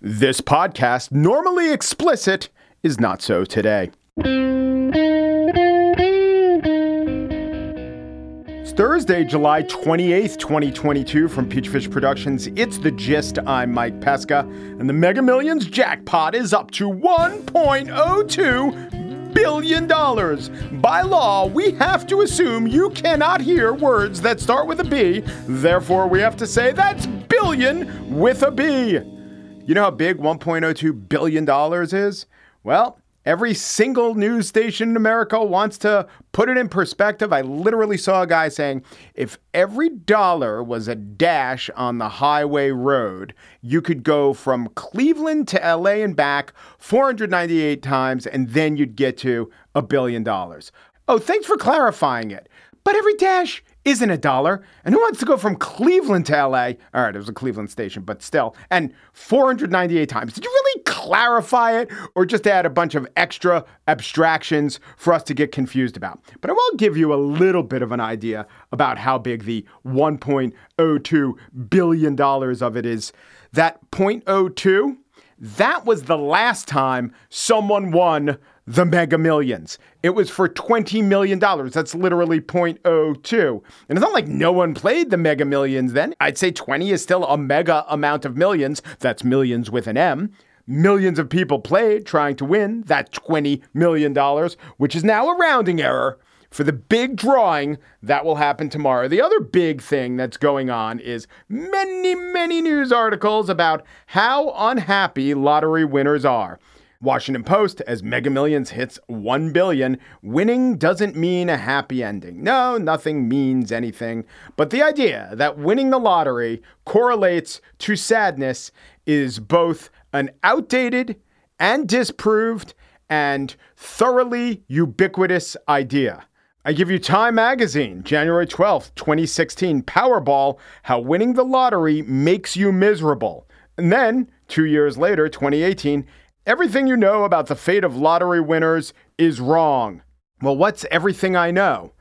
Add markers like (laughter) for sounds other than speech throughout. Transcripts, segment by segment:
This podcast, normally explicit, is not so today. It's Thursday, July 28th, 2022, from Peachfish Productions. It's The Gist. I'm Mike Pesca, and the Mega Millions jackpot is up to $1.02 billion. By law, we have to assume you cannot hear words that start with a B. Therefore, we have to say that's billion with a B. You know how big $1.02 billion is? Well, every single news station in America wants to put it in perspective. I literally saw a guy saying if every dollar was a dash on the highway road, you could go from Cleveland to LA and back 498 times, and then you'd get to a billion dollars. Oh, thanks for clarifying it. But every dash isn't a dollar. And who wants to go from Cleveland to LA? All right, it was a Cleveland station, but still. And 498 times. Did you really clarify it or just add a bunch of extra abstractions for us to get confused about? But I will give you a little bit of an idea about how big the $1.02 billion of it is. That 0.02, that was the last time someone won the mega millions. It was for $20 million. That's literally 0.02. And it's not like no one played the mega millions then. I'd say 20 is still a mega amount of millions. That's millions with an M. Millions of people played trying to win that $20 million, which is now a rounding error for the big drawing that will happen tomorrow. The other big thing that's going on is many, many news articles about how unhappy lottery winners are. Washington Post, as Mega Millions hits 1 billion, winning doesn't mean a happy ending. No, nothing means anything. But the idea that winning the lottery correlates to sadness is both an outdated and disproved and thoroughly ubiquitous idea. I give you Time Magazine, January 12th, 2016, Powerball How Winning the Lottery Makes You Miserable. And then, two years later, 2018, Everything you know about the fate of lottery winners is wrong. Well, what's everything I know?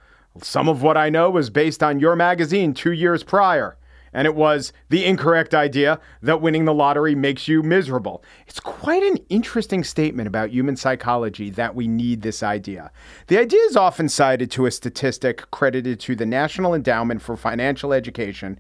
Some of what I know was based on your magazine two years prior, and it was the incorrect idea that winning the lottery makes you miserable. It's quite an interesting statement about human psychology that we need this idea. The idea is often cited to a statistic credited to the National Endowment for Financial Education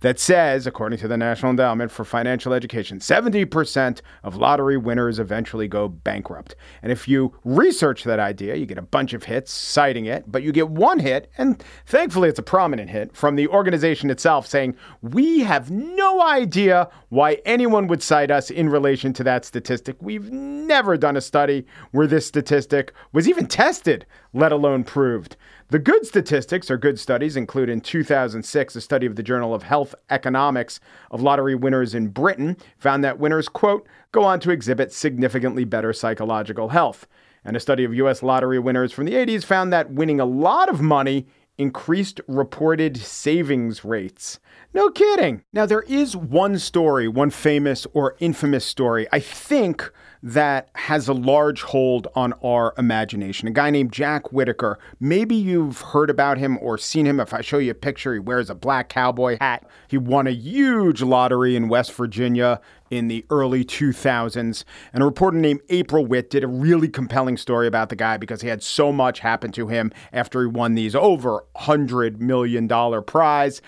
that says, according to the National Endowment for Financial Education, 70% of lottery winners eventually go bankrupt. And if you research that idea, you get a bunch of hits citing it, but you get one hit, and thankfully it's a prominent hit, from the organization itself saying, We have no idea why anyone would cite us in relation to that statistic. We've never done a study where this statistic was even tested, let alone proved. The good statistics or good studies include in 2006 a study of the Journal of Health Economics of lottery winners in Britain found that winners, quote, go on to exhibit significantly better psychological health. And a study of US lottery winners from the 80s found that winning a lot of money increased reported savings rates. No kidding. Now, there is one story, one famous or infamous story, I think, that has a large hold on our imagination. A guy named Jack Whitaker. Maybe you've heard about him or seen him. If I show you a picture, he wears a black cowboy hat. He won a huge lottery in West Virginia in the early 2000s. And a reporter named April Witt did a really compelling story about the guy because he had so much happen to him after he won these over $100 million prize.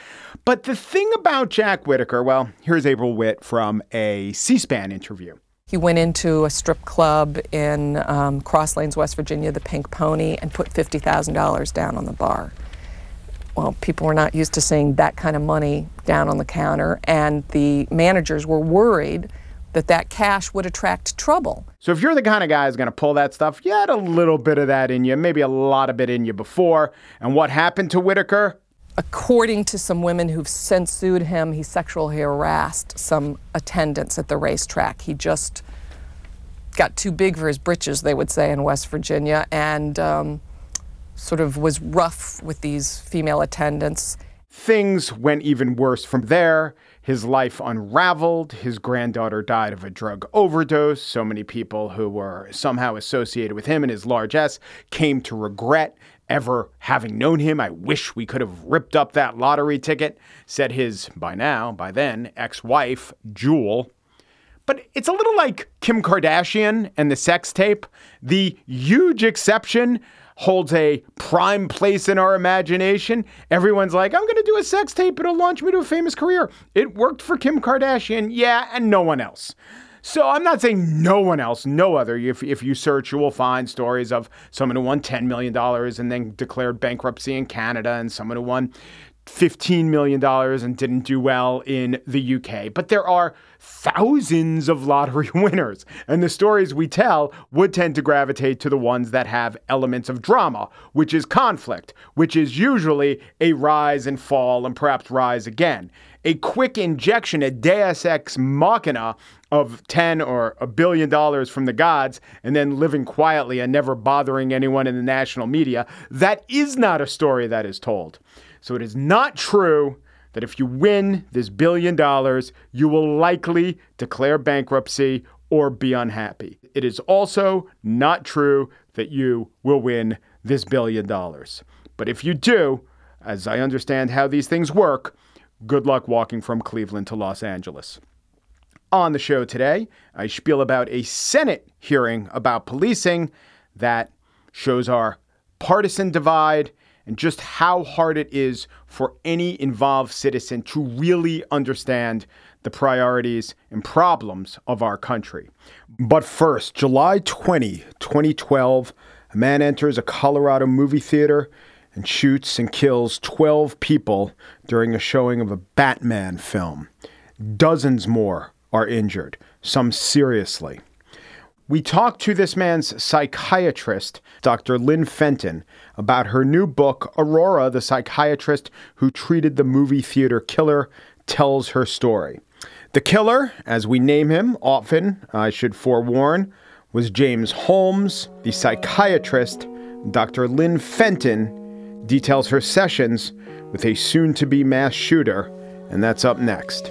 But the thing about Jack Whitaker, well, here's April Witt from a C SPAN interview. He went into a strip club in um, Cross Lanes, West Virginia, the Pink Pony, and put $50,000 down on the bar. Well, people were not used to seeing that kind of money down on the counter, and the managers were worried that that cash would attract trouble. So if you're the kind of guy who's going to pull that stuff, you had a little bit of that in you, maybe a lot of it in you before. And what happened to Whitaker? According to some women who've since sued him, he sexually harassed some attendants at the racetrack. He just got too big for his britches, they would say in West Virginia, and um, sort of was rough with these female attendants. Things went even worse from there. His life unraveled. His granddaughter died of a drug overdose. So many people who were somehow associated with him and his largesse came to regret ever having known him. I wish we could have ripped up that lottery ticket, said his, by now, by then, ex wife, Jewel. But it's a little like Kim Kardashian and the sex tape. The huge exception holds a prime place in our imagination. Everyone's like, I'm going to do a sex tape. It'll launch me to a famous career. It worked for Kim Kardashian, yeah, and no one else. So I'm not saying no one else, no other. If, if you search, you will find stories of someone who won $10 million and then declared bankruptcy in Canada and someone who won $15 million and didn't do well in the UK. But there are thousands of lottery (laughs) winners. And the stories we tell would tend to gravitate to the ones that have elements of drama, which is conflict, which is usually a rise and fall and perhaps rise again. A quick injection, a deus ex machina of 10 or a billion dollars from the gods and then living quietly and never bothering anyone in the national media, that is not a story that is told. So it is not true that if you win this billion dollars, you will likely declare bankruptcy or be unhappy. It is also not true that you will win this billion dollars. But if you do, as I understand how these things work, good luck walking from Cleveland to Los Angeles. On the show today, I spiel about a Senate hearing about policing that shows our partisan divide and just how hard it is for any involved citizen to really understand the priorities and problems of our country. But first, July 20, 2012, a man enters a Colorado movie theater and shoots and kills 12 people during a showing of a Batman film. Dozens more are injured, some seriously. We talked to this man's psychiatrist, Dr. Lynne Fenton, about her new book, Aurora, the psychiatrist who treated the movie theater killer, tells her story. The killer, as we name him often, I should forewarn, was James Holmes. The psychiatrist, Dr. Lynne Fenton, details her sessions with a soon to be mass shooter, and that's up next.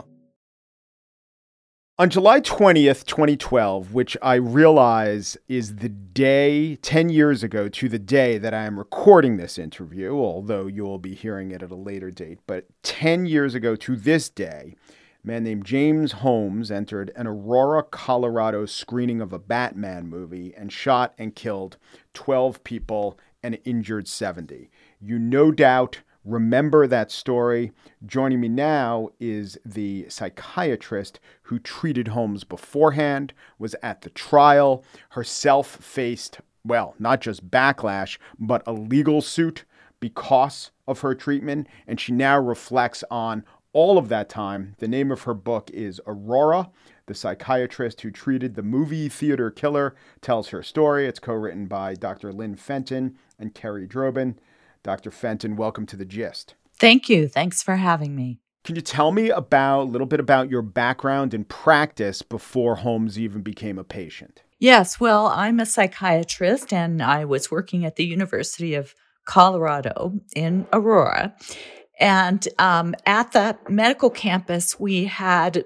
On July 20th, 2012, which I realize is the day 10 years ago to the day that I am recording this interview, although you will be hearing it at a later date, but 10 years ago to this day, a man named James Holmes entered an Aurora, Colorado screening of a Batman movie and shot and killed 12 people and injured 70. You no doubt remember that story. Joining me now is the psychiatrist who treated Holmes beforehand, was at the trial, herself faced, well, not just backlash, but a legal suit because of her treatment. And she now reflects on all of that time. The name of her book is Aurora. The psychiatrist who treated the movie theater killer tells her story. It's co written by Dr. Lynne Fenton and Kerry Drobin. Dr. Fenton, welcome to the gist. Thank you. Thanks for having me. Can you tell me about a little bit about your background and practice before Holmes even became a patient? Yes, well, I'm a psychiatrist and I was working at the University of Colorado in Aurora. And um, at the medical campus, we had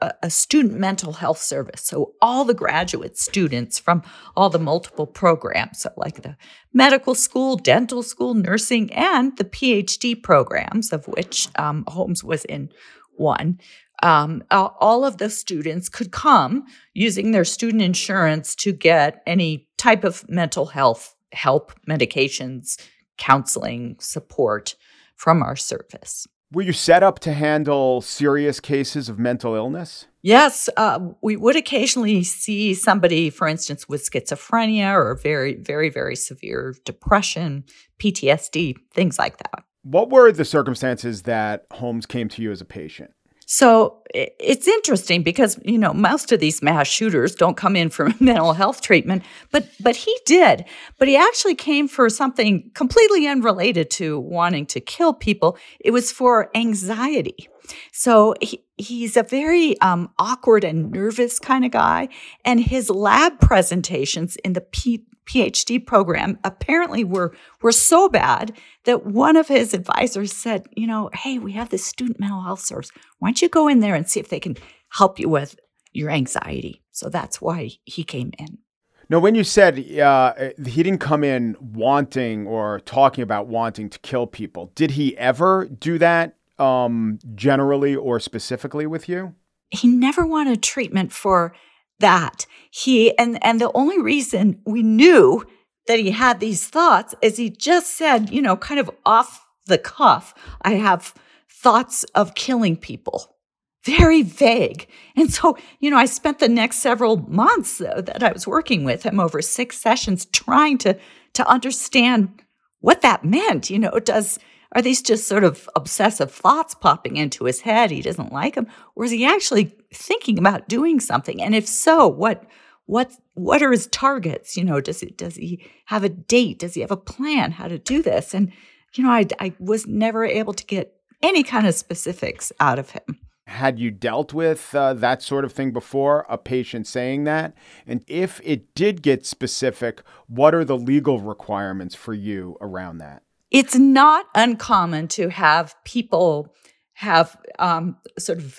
a, student mental health service. So all the graduate students from all the multiple programs, so like the medical school, dental school, nursing, and the PhD programs, of which um, Holmes was in one. Um, all of the students could come using their student insurance to get any type of mental health help, medications, counseling, support from our service. Were you set up to handle serious cases of mental illness? Yes, uh, we would occasionally see somebody, for instance, with schizophrenia or very, very, very severe depression, PTSD, things like that. What were the circumstances that Holmes came to you as a patient? So it's interesting because you know most of these mass shooters don't come in for (laughs) mental health treatment, but but he did. But he actually came for something completely unrelated to wanting to kill people. It was for anxiety. So he, he's a very um, awkward and nervous kind of guy, and his lab presentations in the P- PhD program apparently were were so bad that one of his advisors said, you know, hey, we have this student mental health service. Why don't you go in there and see if they can help you with your anxiety? So that's why he came in. Now, when you said uh, he didn't come in wanting or talking about wanting to kill people, did he ever do that um, generally or specifically with you? He never wanted treatment for that. He and and the only reason we knew that he had these thoughts is he just said, you know, kind of off the cuff, I have thoughts of killing people. Very vague. And so, you know, I spent the next several months uh, that I was working with him over six sessions trying to to understand what that meant. You know, does are these just sort of obsessive thoughts popping into his head? He doesn't like them, or is he actually thinking about doing something? And if so, what what what are his targets? You know, does he does he have a date? Does he have a plan how to do this? And you know, I I was never able to get any kind of specifics out of him. Had you dealt with uh, that sort of thing before, a patient saying that? And if it did get specific, what are the legal requirements for you around that? It's not uncommon to have people have um, sort of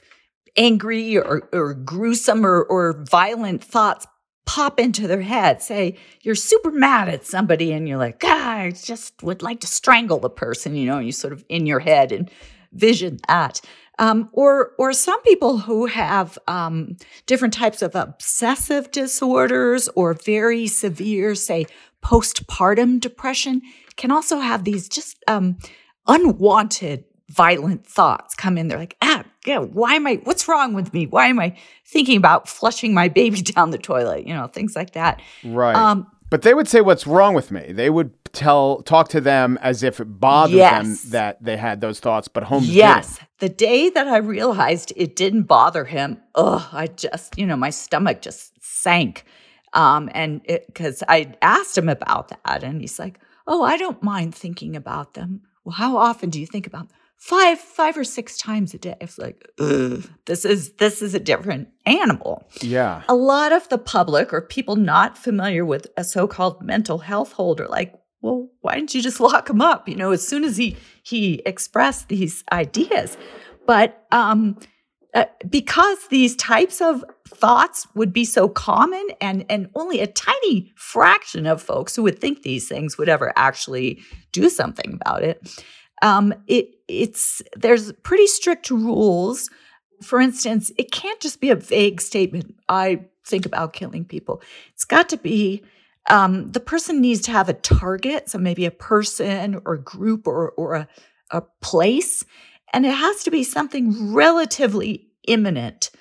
angry or, or gruesome or, or violent thoughts pop into their head. Say you're super mad at somebody and you're like, God, I just would like to strangle the person, you know, And you sort of in your head and vision that. Um, or or some people who have um, different types of obsessive disorders or very severe, say, postpartum depression can also have these just um, unwanted violent thoughts come in. They're like, ah, yeah, why am I, what's wrong with me? Why am I thinking about flushing my baby (laughs) down the toilet? You know, things like that. Right. Um, but they would say, what's wrong with me? They would tell, talk to them as if it bothered yes. them that they had those thoughts, but Holmes Yes. Didn't. The day that I realized it didn't bother him, oh, I just, you know, my stomach just sank. Um, and because I asked him about that, and he's like, "Oh, I don't mind thinking about them." Well, how often do you think about them? Five, five or six times a day. It's like, this is this is a different animal. Yeah. A lot of the public or people not familiar with a so-called mental health holder, like, well, why didn't you just lock him up? You know, as soon as he he expressed these ideas, but um, uh, because these types of thoughts would be so common and and only a tiny fraction of folks who would think these things would ever actually do something about it um, it it's there's pretty strict rules. For instance it can't just be a vague statement i think about killing people. It's got to be um, the person needs to have a target so maybe a person or a group or or a, a place and it has to be something relatively imminent.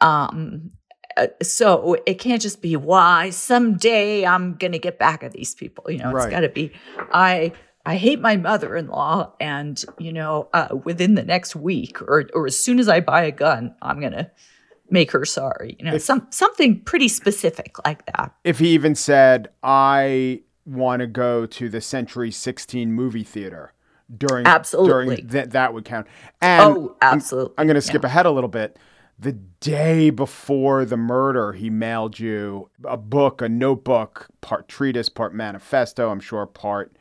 Um, uh, so it can't just be why someday I'm going to get back at these people. You know, it's got to be I I hate my mother-in-law, and you know, uh, within the next week or or as soon as I buy a gun, I'm going to make her sorry. You know, if, some something pretty specific like that. If he even said, "I want to go to the Century 16 movie theater." During absolutely during that that would count. And oh, absolutely. I'm, I'm going to skip yeah. ahead a little bit. The day before the murder, he mailed you a book, a notebook, part treatise, part manifesto. I'm sure part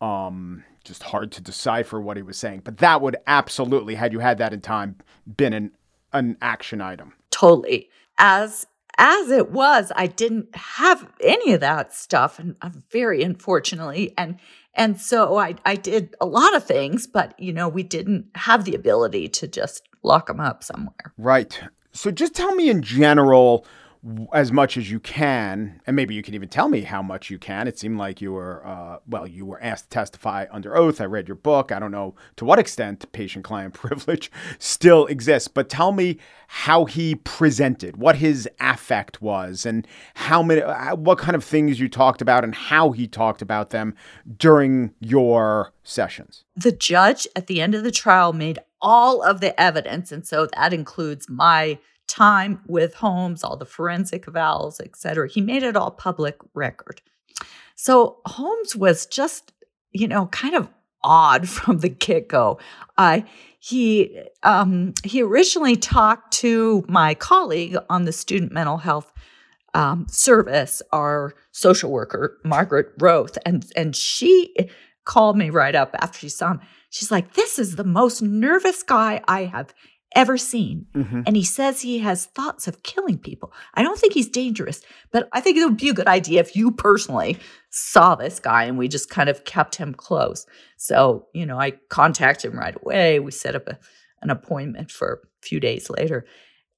um, just hard to decipher what he was saying. But that would absolutely, had you had that in time, been an an action item. Totally. As as it was, I didn't have any of that stuff, and uh, very unfortunately, and and so oh, I, I did a lot of things, but you know, we didn't have the ability to just lock them up somewhere. Right. So just tell me in general as much as you can, and maybe you can even tell me how much you can. It seemed like you were, uh, well, you were asked to testify under oath. I read your book. I don't know to what extent patient client (laughs) privilege still exists, but tell me how he presented, what his affect was, and how many, uh, what kind of things you talked about, and how he talked about them during your sessions. The judge at the end of the trial made all of the evidence. And so that includes my time with Holmes, all the forensic evals, et cetera. He made it all public record. So Holmes was just, you know, kind of odd (laughs) from the get go. Uh, he um, he originally talked to my colleague on the student mental health um, service, our social worker Margaret Roth, and and she called me right up after she saw him. She's like, "This is the most nervous guy I have ever seen. Mm-hmm. And he says he has thoughts of killing people. I don't think he's dangerous, but I think it would be a good idea if you personally saw this guy and we just kind of kept him close. So, you know, I contacted him right away. We set up a, an appointment for a few days later.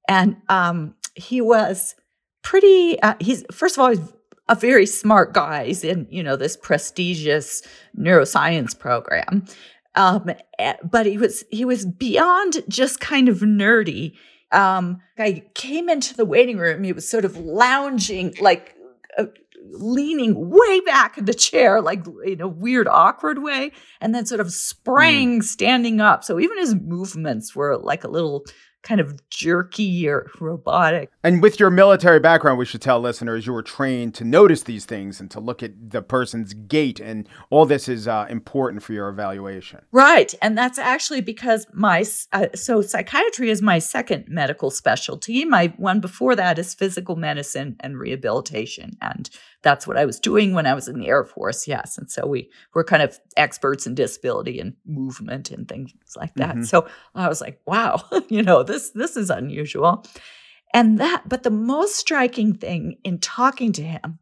And um, he was pretty, uh, he's, first of all, he's a very smart guy. He's in, you know, this prestigious neuroscience program. Um, eh, but he was he was beyond just kind of nerdy. Um, I came into the waiting room. He was sort of lounging, like uh, leaning way back in the chair, like in a weird, awkward way, and then sort of sprang mm. standing up. So even his movements were like a little kind of jerky or robotic. And with your military background, we should tell listeners you were trained to notice these things and to look at the person's gait, and all this is uh, important for your evaluation. Right, and that's actually because my uh, so psychiatry is my second medical specialty. My one before that is physical medicine and rehabilitation, and that's what I was doing when I was in the Air Force. Yes, and so we were kind of experts in disability and movement and things like that. Mm-hmm. So I was like, wow, (laughs) you know, this this is unusual. And that, but the most striking thing in talking to him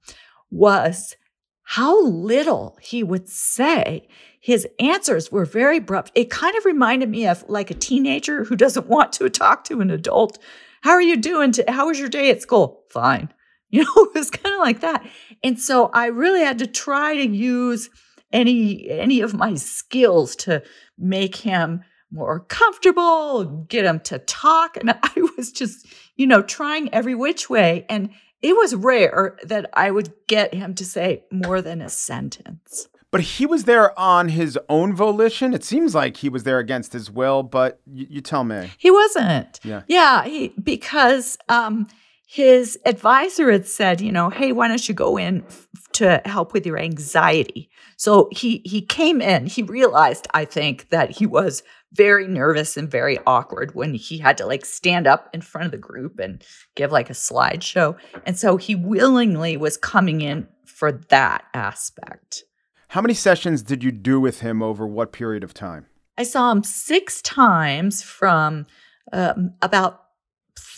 was how little he would say. His answers were very abrupt. It kind of reminded me of like a teenager who doesn't want to talk to an adult. How are you doing? To, how was your day at school? Fine. (laughs) You know, it was kind of like that. And so I really had to try to use any any of my skills to make him more comfortable, get him to talk. And (laughs) I was just, you know, trying every which way. And it was rare that I would get him to say more than a sentence. But he was there on his own volition. It seems like he was there against his will, but you, you tell me. He wasn't. Yeah. Yeah. He, because um, his advisor had said, you know, hey, why don't you go in f- to help with your anxiety? So he he came in. He realized, I think, that he was very nervous and very awkward when he had to like stand up in front of the group and give like a slideshow. And so he willingly was coming in for that aspect. How many sessions did you do with him over what period of time? I saw him six times from um, about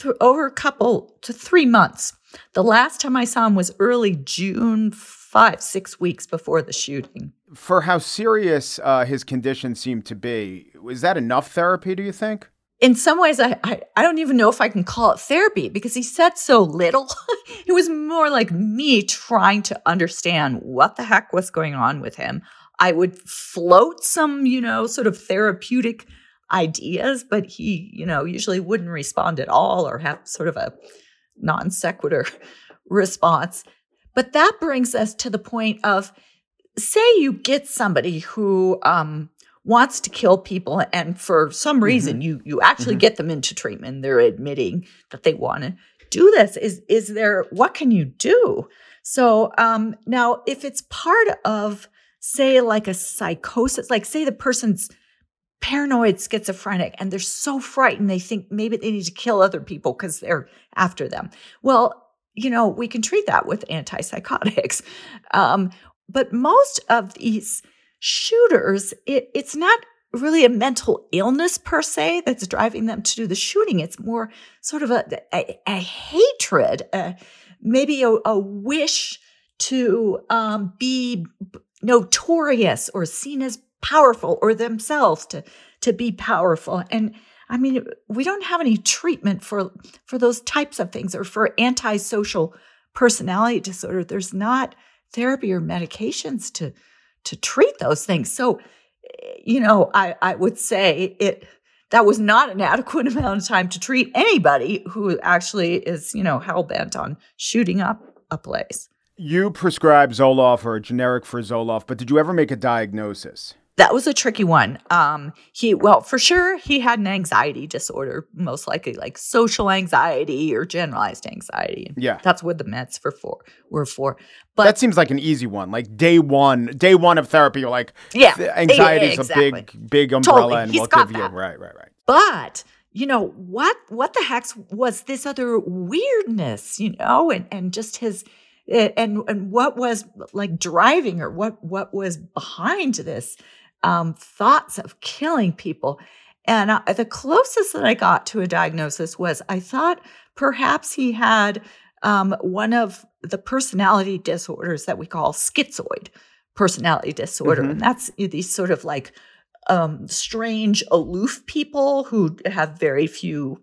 th- over a couple to three months. The last time I saw him was early June, five, six weeks before the shooting. For how serious uh, his condition seemed to be, was that enough therapy, do you think? in some ways I, I, I don't even know if i can call it therapy because he said so little (laughs) it was more like me trying to understand what the heck was going on with him i would float some you know sort of therapeutic ideas, but he, you know, usually wouldn't respond at all or have sort of a non sequitur (laughs) response. But that brings us to the point of say you get somebody who um, wants to kill people and for some reason mm-hmm. you you actually mm-hmm. get them into treatment they're admitting that they want to do this is is there what can you do so um, now if it's part of say like a psychosis like say the person's paranoid schizophrenic and they're so frightened they think maybe they need to kill other people because they're after them. Well, you know, we can treat that with antipsychotics. (laughs) Um, but most of these shooters, it, it's not really a mental illness per se that's driving them to do the shooting. It's more sort of a, a, a hatred, uh, maybe a, a, wish to um, be notorious or seen as powerful or themselves to to be powerful. And i mean we don't have any treatment for for those types of things or for antisocial personality disorder. There's not therapy or medications to to treat those things. So you know i i would say it that was not an adequate (laughs) amount of time to treat anybody who actually is you know hell-bent on shooting up a place. You prescribed Zoloft or a generic for Zoloft, but did you ever make a diagnosis? That was a tricky one. Um, he well, for sure, he had an anxiety disorder, most likely like social anxiety or generalized anxiety. Yeah. that's what the meds for for were for. But that seems like an easy one. Like day one, day one of therapy, you're like, Yeah, anxiety is exactly. a big, big umbrella, Totally. and He's we'll give you right, right, right. but you know what what the heck was this other weirdness you know and and just his eh, and and what was like driving or what what was behind this um thoughts of killing people and uh, the closest that i got to a diagnosis was i thought perhaps he had um, one of the personality disorders that we call schizoid personality disorder Mhm. and that's these sort of like um, strange, aloof people who have very few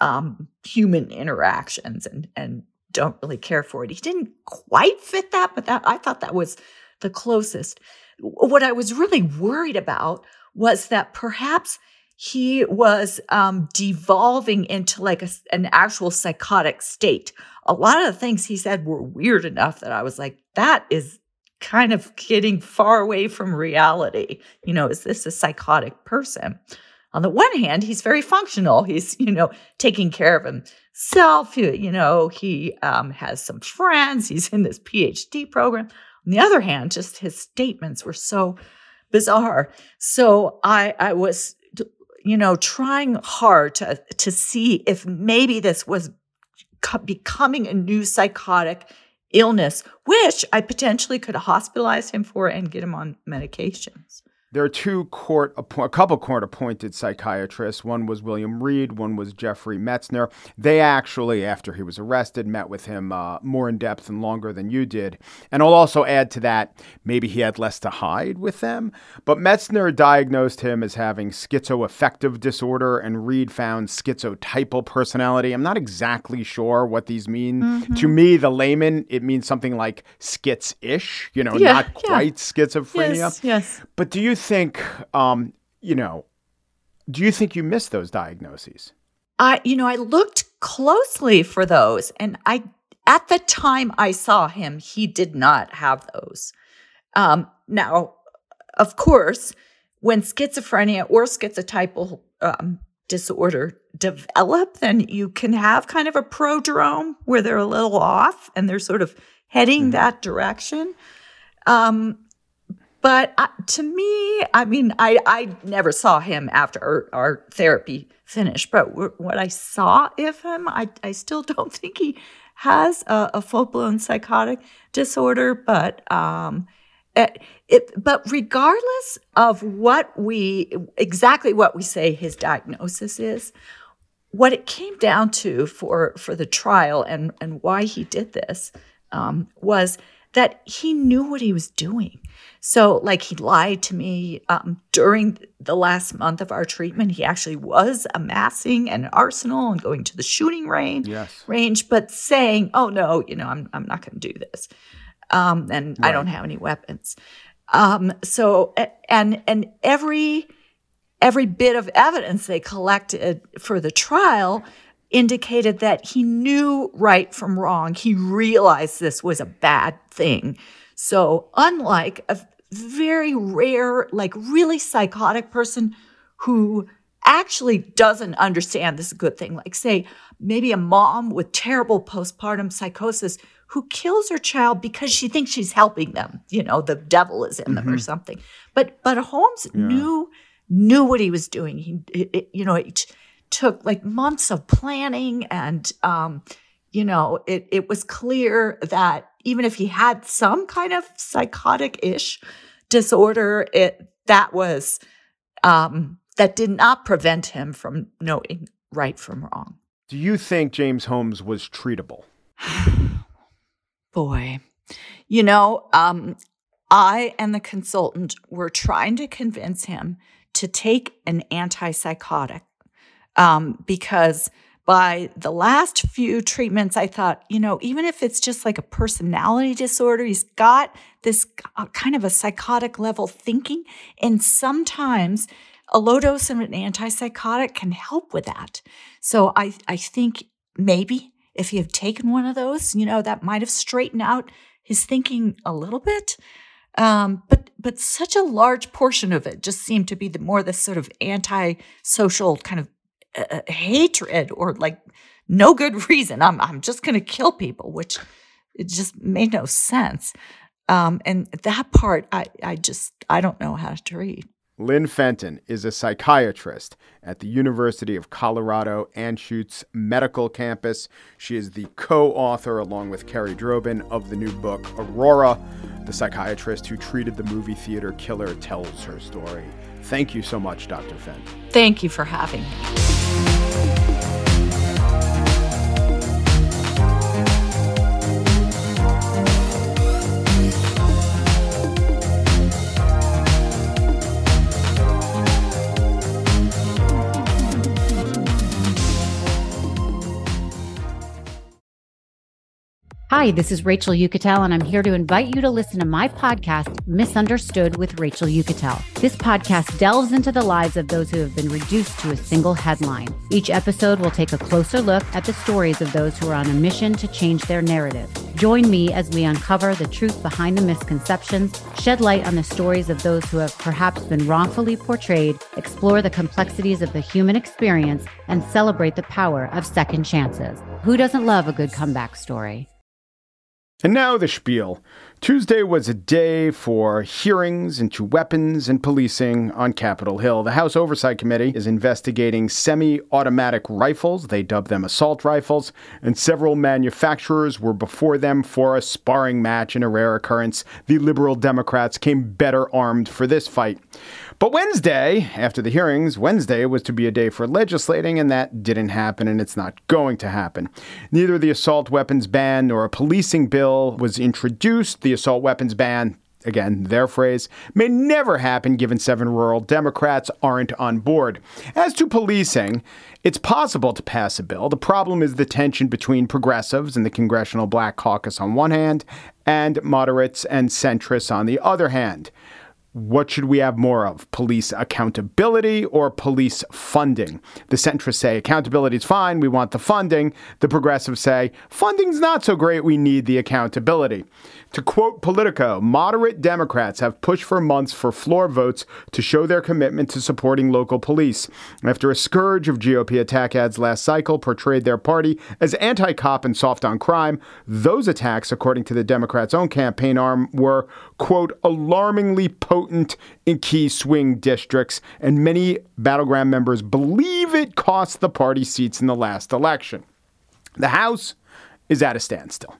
um, human interactions and and don't really care for it. He didn't quite fit that, but that I thought that was the closest. What I was really worried about was that perhaps he was um, devolving into like a, an actual psychotic state. A lot of the things he said were weird enough that I was like, that is kind of getting far away from reality. You know, is this a psychotic person? On the one hand, he's very functional. He's, you know, taking care of himself. You know, he um, has some friends. He's in this PhD program. On the other hand, just his statements were so bizarre. So I, I was, you know, trying hard to to see if maybe this was co- becoming a new psychotic illness, which I potentially could hospitalize him for and get him on medications. There are two court, a couple court appointed psychiatrists. One was William Reid, one was Jeffrey Metzner. They actually, after he was arrested, met with him uh, more in depth and longer than you did. And I'll also add to that, maybe he had less to hide with them. But Metzner diagnosed him as having schizoaffective disorder, and Reid found schizotypal personality. I'm not exactly sure what these mean. To me, the layman, it means something like skits-ish, you know, Yeah, not yeah. quite schizophrenia. Yes, yes. But do you think, um, you know, do you think you missed those diagnoses? I, you know, I looked closely for those, and I, at the time I saw him, he did not have those. Um, now, of course, when schizophrenia or schizotypal um, disorder develop, then you can have kind of a prodrome where they're a little off and they're sort of heading that direction. Um, but uh, to me, I mean, I, I never saw him after our, our therapy finished. But w- what I saw of him, I, I still (laughs) don't think he has a, a full blown psychotic disorder. But um, it, it, but regardless of what we exactly what we say his diagnosis is, what it came down to for for the trial and and why he did this um, was that he knew what he was doing. So, like, he lied to me um, during the last month of our treatment. He actually was amassing an arsenal and going to the shooting range, Yes. range, but saying, "Oh no, you know, I'm I'm not going to do this, um, and I don't have any weapons." Um, so, and and every every bit of evidence they collected for the trial indicated that he knew right from wrong. He realized this was a bad thing. So, unlike a very rare, like really psychotic person who actually doesn't understand this is a good thing, like, say, maybe a mom with terrible postpartum psychosis who kills her child because she thinks she's helping them. You know, the devil is in them or mm-hmm. something. But but Holmes knew knew what he was doing. He, it, you know, it took like months of planning, and um, you know, it it was clear that even if he had some kind of psychotic-ish disorder, it that was um, that did not prevent him from knowing right from wrong. Do you think James Holmes was treatable? (sighs) Boy, you know, um, I and the consultant were trying to convince him to take an antipsychotic um, because by the last few treatments, I thought, you know, even if it's just like a personality disorder, he's got this uh, kind of a psychotic level thinking. And sometimes a low dose of an antipsychotic can help with that. So I, I think maybe if he had taken one of those, you know, that might have straightened out his thinking a little bit. Um, but but such a large portion of it just seemed to be the more this sort of anti-social kind of uh, hatred or like no good (laughs) reason. I'm I'm just going to kill people, which it just made no sense. Um, and that part, I I just I don't know how to read. Lynne Fenton is a psychiatrist at the University of Colorado Anschutz Medical Campus. She is the co author, along with Kerry Drobin, of the new book, Aurora. The psychiatrist who treated the movie theater killer tells her story. Thank you so much, Dr. Fenton. Thank you for having me. Thank you. Hi, this is Rachel Uchitel, and I'm here to invite you to listen to my podcast, Misunderstood with Rachel Uchitel. This podcast delves into the lives of those who have been reduced to a single headline. Each episode will take a closer look at the stories of those who are on a mission to change their narrative. Join me as we uncover the truth behind the misconceptions, shed light on the stories of those who have perhaps been wrongfully portrayed, explore the complexities of the human experience, and celebrate the power of second chances. Who doesn't love a good comeback story? And now the spiel. Tuesday was a day for hearings into weapons and policing on Capitol Hill. The House Oversight Committee is investigating semi automatic rifles. They dub them assault rifles, and several manufacturers were before them for a sparring match in a rare occurrence. The Liberal Democrats came better armed for this fight. But Wednesday, after the hearings, Wednesday was to be a day for legislating, and that didn't happen, and it's not going to happen. Neither the assault weapons ban nor a policing bill was introduced. The assault weapons ban again, their phrase, may never happen given seven rural Democrats aren't on board. As to policing, it's possible to pass a bill. The problem is the tension between progressives and the Congressional Black Caucus on one hand, and moderates and centrists on the other hand. What should we have more of? Police accountability or police funding? The centrists say accountability is fine, we want the funding. The progressives say funding's not so great, we need the accountability. To quote Politico, moderate Democrats have pushed for months for floor votes to show their commitment to supporting local police. After a scourge of GOP attack ads last cycle portrayed their party as anti cop and soft on crime, those attacks, according to the Democrats' own campaign arm, were, quote, alarmingly potent in key swing districts, and many battleground members believe it cost the party seats in the last election. The House is at a standstill.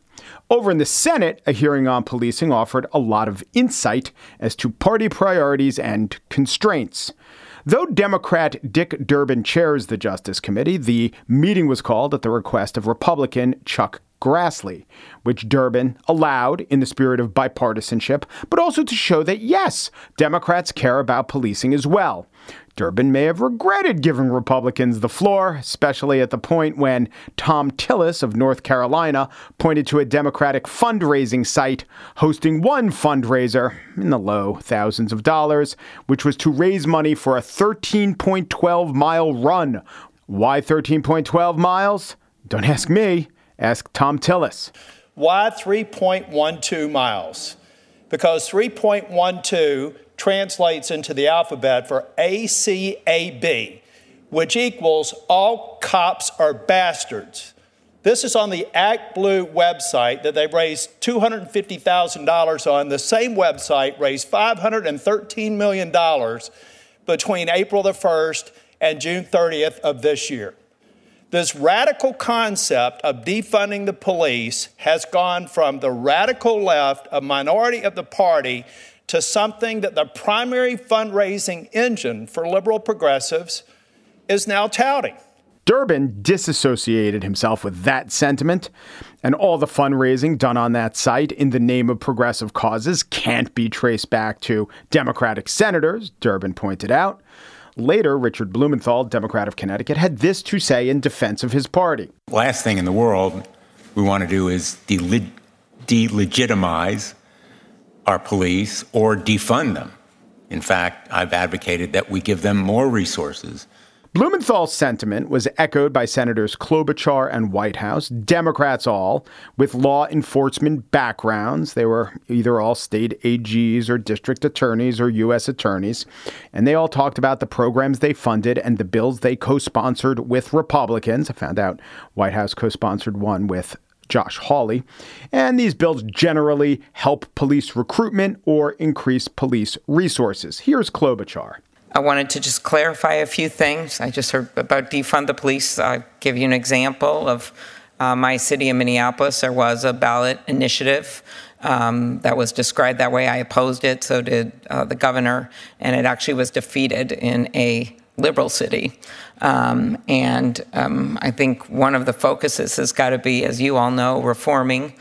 Over in the Senate, a hearing on policing offered a lot of insight as to party priorities and constraints. Though Democrat Dick Durbin chairs the Justice Committee, the meeting was called at the request of Republican Chuck Grassley, which Durbin allowed in the spirit of bipartisanship, but also to show that, yes, Democrats care about policing as well. Durbin may have regretted giving Republicans the floor, especially at the point when Thom Tillis of North Carolina pointed to a Democratic fundraising site hosting one fundraiser in the low thousands of dollars, which was to raise money for a 13.12 mile run. Why 13.12 miles? Don't ask me, ask Thom Tillis. Why 3.12 miles? Because 3.12 translates into the alphabet for ACAB, which equals all cops are bastards. This is on the ActBlue website that they raised $250,000 on. The same website raised $513 million between April the 1st and June 30th of this year. This radical concept of defunding the police has gone from the radical left, a minority of the party, to something that the primary fundraising engine for liberal progressives is now touting. Durbin disassociated himself with that sentiment, and all the fundraising done on that site in the name of progressive causes can't be traced back to Democratic senators, Durbin pointed out. Later, Richard Blumenthal, Democrat of Connecticut, had this to say in defense of his party. Last thing in the world we want to do is delegitimize our police or defund them. In fact, I've advocated that we give them more resources. Blumenthal's sentiment was echoed by Senators Klobuchar and Whitehouse, Democrats all, with law enforcement backgrounds. They were either all state AGs or district attorneys or U.S. attorneys. And they all talked about the programs they funded and the bills they co sponsored with Republicans. I found out Whitehouse co sponsored one with Josh Hawley. And these bills generally help police recruitment or increase police resources. Here's Klobuchar. I wanted to just clarify a few things. I just heard about defund the police. I'll give you an example of uh, my city of Minneapolis. There was a ballot initiative um, that was described that way. I opposed it, so did uh, the governor, and it actually was defeated in a liberal city. Um, and um, I think one of the focuses has got to be, as you all know, reforming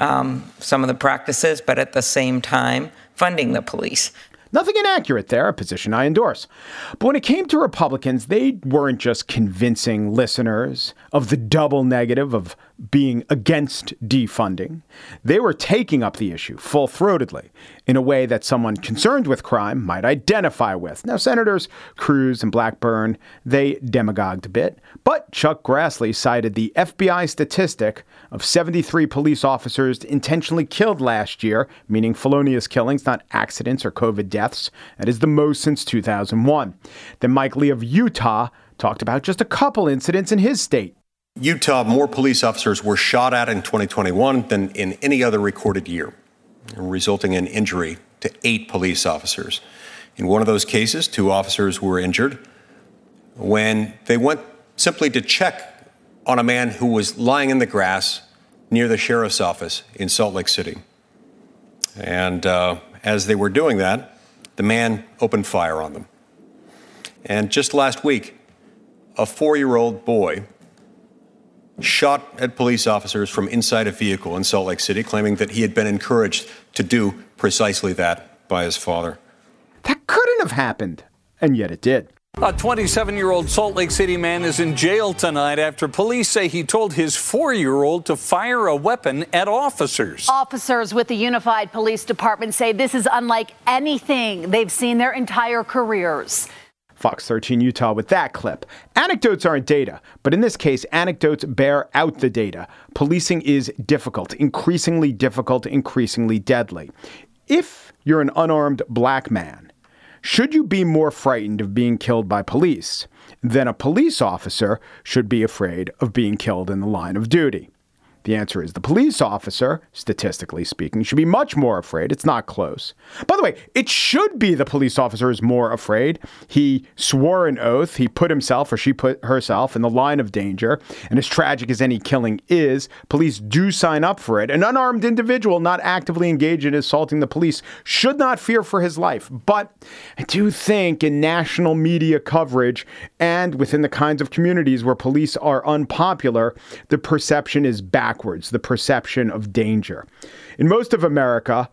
um, some of the practices, but at the same time, funding the police. Nothing inaccurate there, a position I endorse. But when it came to Republicans, they weren't just convincing listeners of the double negative of being against defunding. They were taking up the issue full throatedly in a way that someone concerned with crime might identify with. Now, Senators Cruz and Blackburn, they demagogued a bit, but Chuck Grassley cited the FBI statistic of 73 police officers intentionally killed last year, meaning felonious killings, not accidents or COVID deaths. That is the most since 2001. Then Mike Lee of Utah talked about just a couple incidents in his state. Utah, more police officers were shot at in 2021 than in any other recorded year, resulting in injury to eight police officers. In one of those cases, two officers were injured when they went simply to check on a man who was lying in the grass near the sheriff's office in Salt Lake City. And uh, as they were doing that, the man opened fire on them. And just last week, a four year old boy shot at police officers from inside a vehicle in Salt Lake City, claiming that he had been encouraged to do precisely that by his father. That couldn't have happened, and yet it did. A 27 year old Salt Lake City man is in jail tonight after police say he told his four year old to fire a weapon at officers. Officers with the Unified Police Department say this is unlike anything they've seen their entire careers. Fox 13 Utah with that clip. Anecdotes aren't data, but in this case, anecdotes bear out the data. Policing is difficult, increasingly difficult, increasingly deadly. If you're an unarmed black man, should you be more frightened of being killed by police than a police officer should be afraid of being killed in the line of duty? The answer is the police officer, statistically speaking, should be much more afraid. It's not close. By the way, it should be the police officer is more afraid. He swore an oath. He put himself or she put herself in the line of danger. And as tragic as any killing is, police do sign up for it. An unarmed individual not actively engaged in assaulting the police should not fear for his life. But I do think in national media coverage and within the kinds of communities where police are unpopular, the perception is back backwards the perception of danger. In most of America,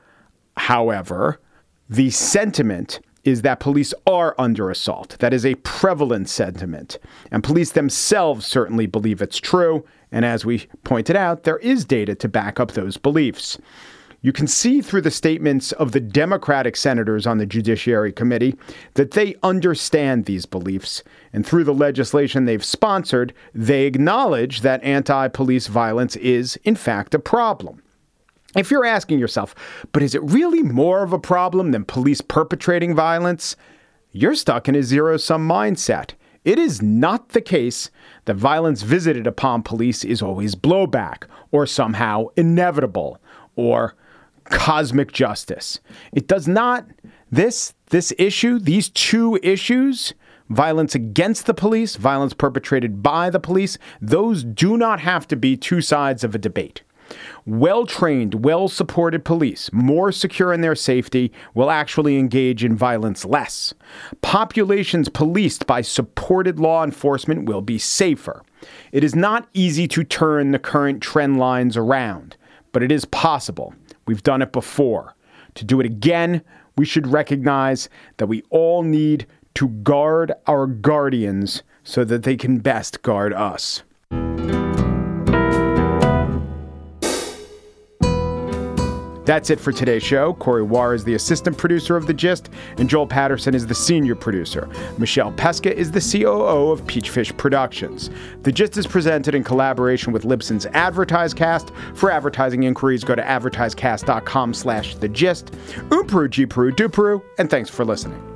however, the sentiment is that police are under assault. That is a prevalent sentiment. And police themselves certainly believe it's true. And as we pointed out, there is data to back up those beliefs. You can see through the statements of the Democratic senators on the Judiciary Committee that they understand these beliefs. And through the legislation they've sponsored, they acknowledge that anti police violence is, in fact, a problem. If you're asking yourself, but is it really more of a problem than police perpetrating violence? You're stuck in a zero sum mindset. It is not the case that violence visited upon police is always blowback or somehow inevitable or cosmic justice. It does not this this issue, these two issues, violence against the police, violence perpetrated by the police, those do not have to be two sides of a debate. Well trained, well supported police, more secure in their safety, will actually engage in violence less. Populations policed by supported law enforcement will be safer. It is not easy to turn the current trend lines around, but it is possible. We've done it before. To do it again, we should recognize that we all need to guard our guardians so that they can best guard us. That's it for today's show. Corey Wara is the assistant producer of The Gist, and Joel Patterson is the senior producer. Michelle Pesca is the COO of Peachfish Productions. The Gist is presented in collaboration with Libsyn's AdvertiseCast. For advertising inquiries, go to advertisecast.com slash the gist. Oomperu, Jeeperu, Duperu, and thanks for listening.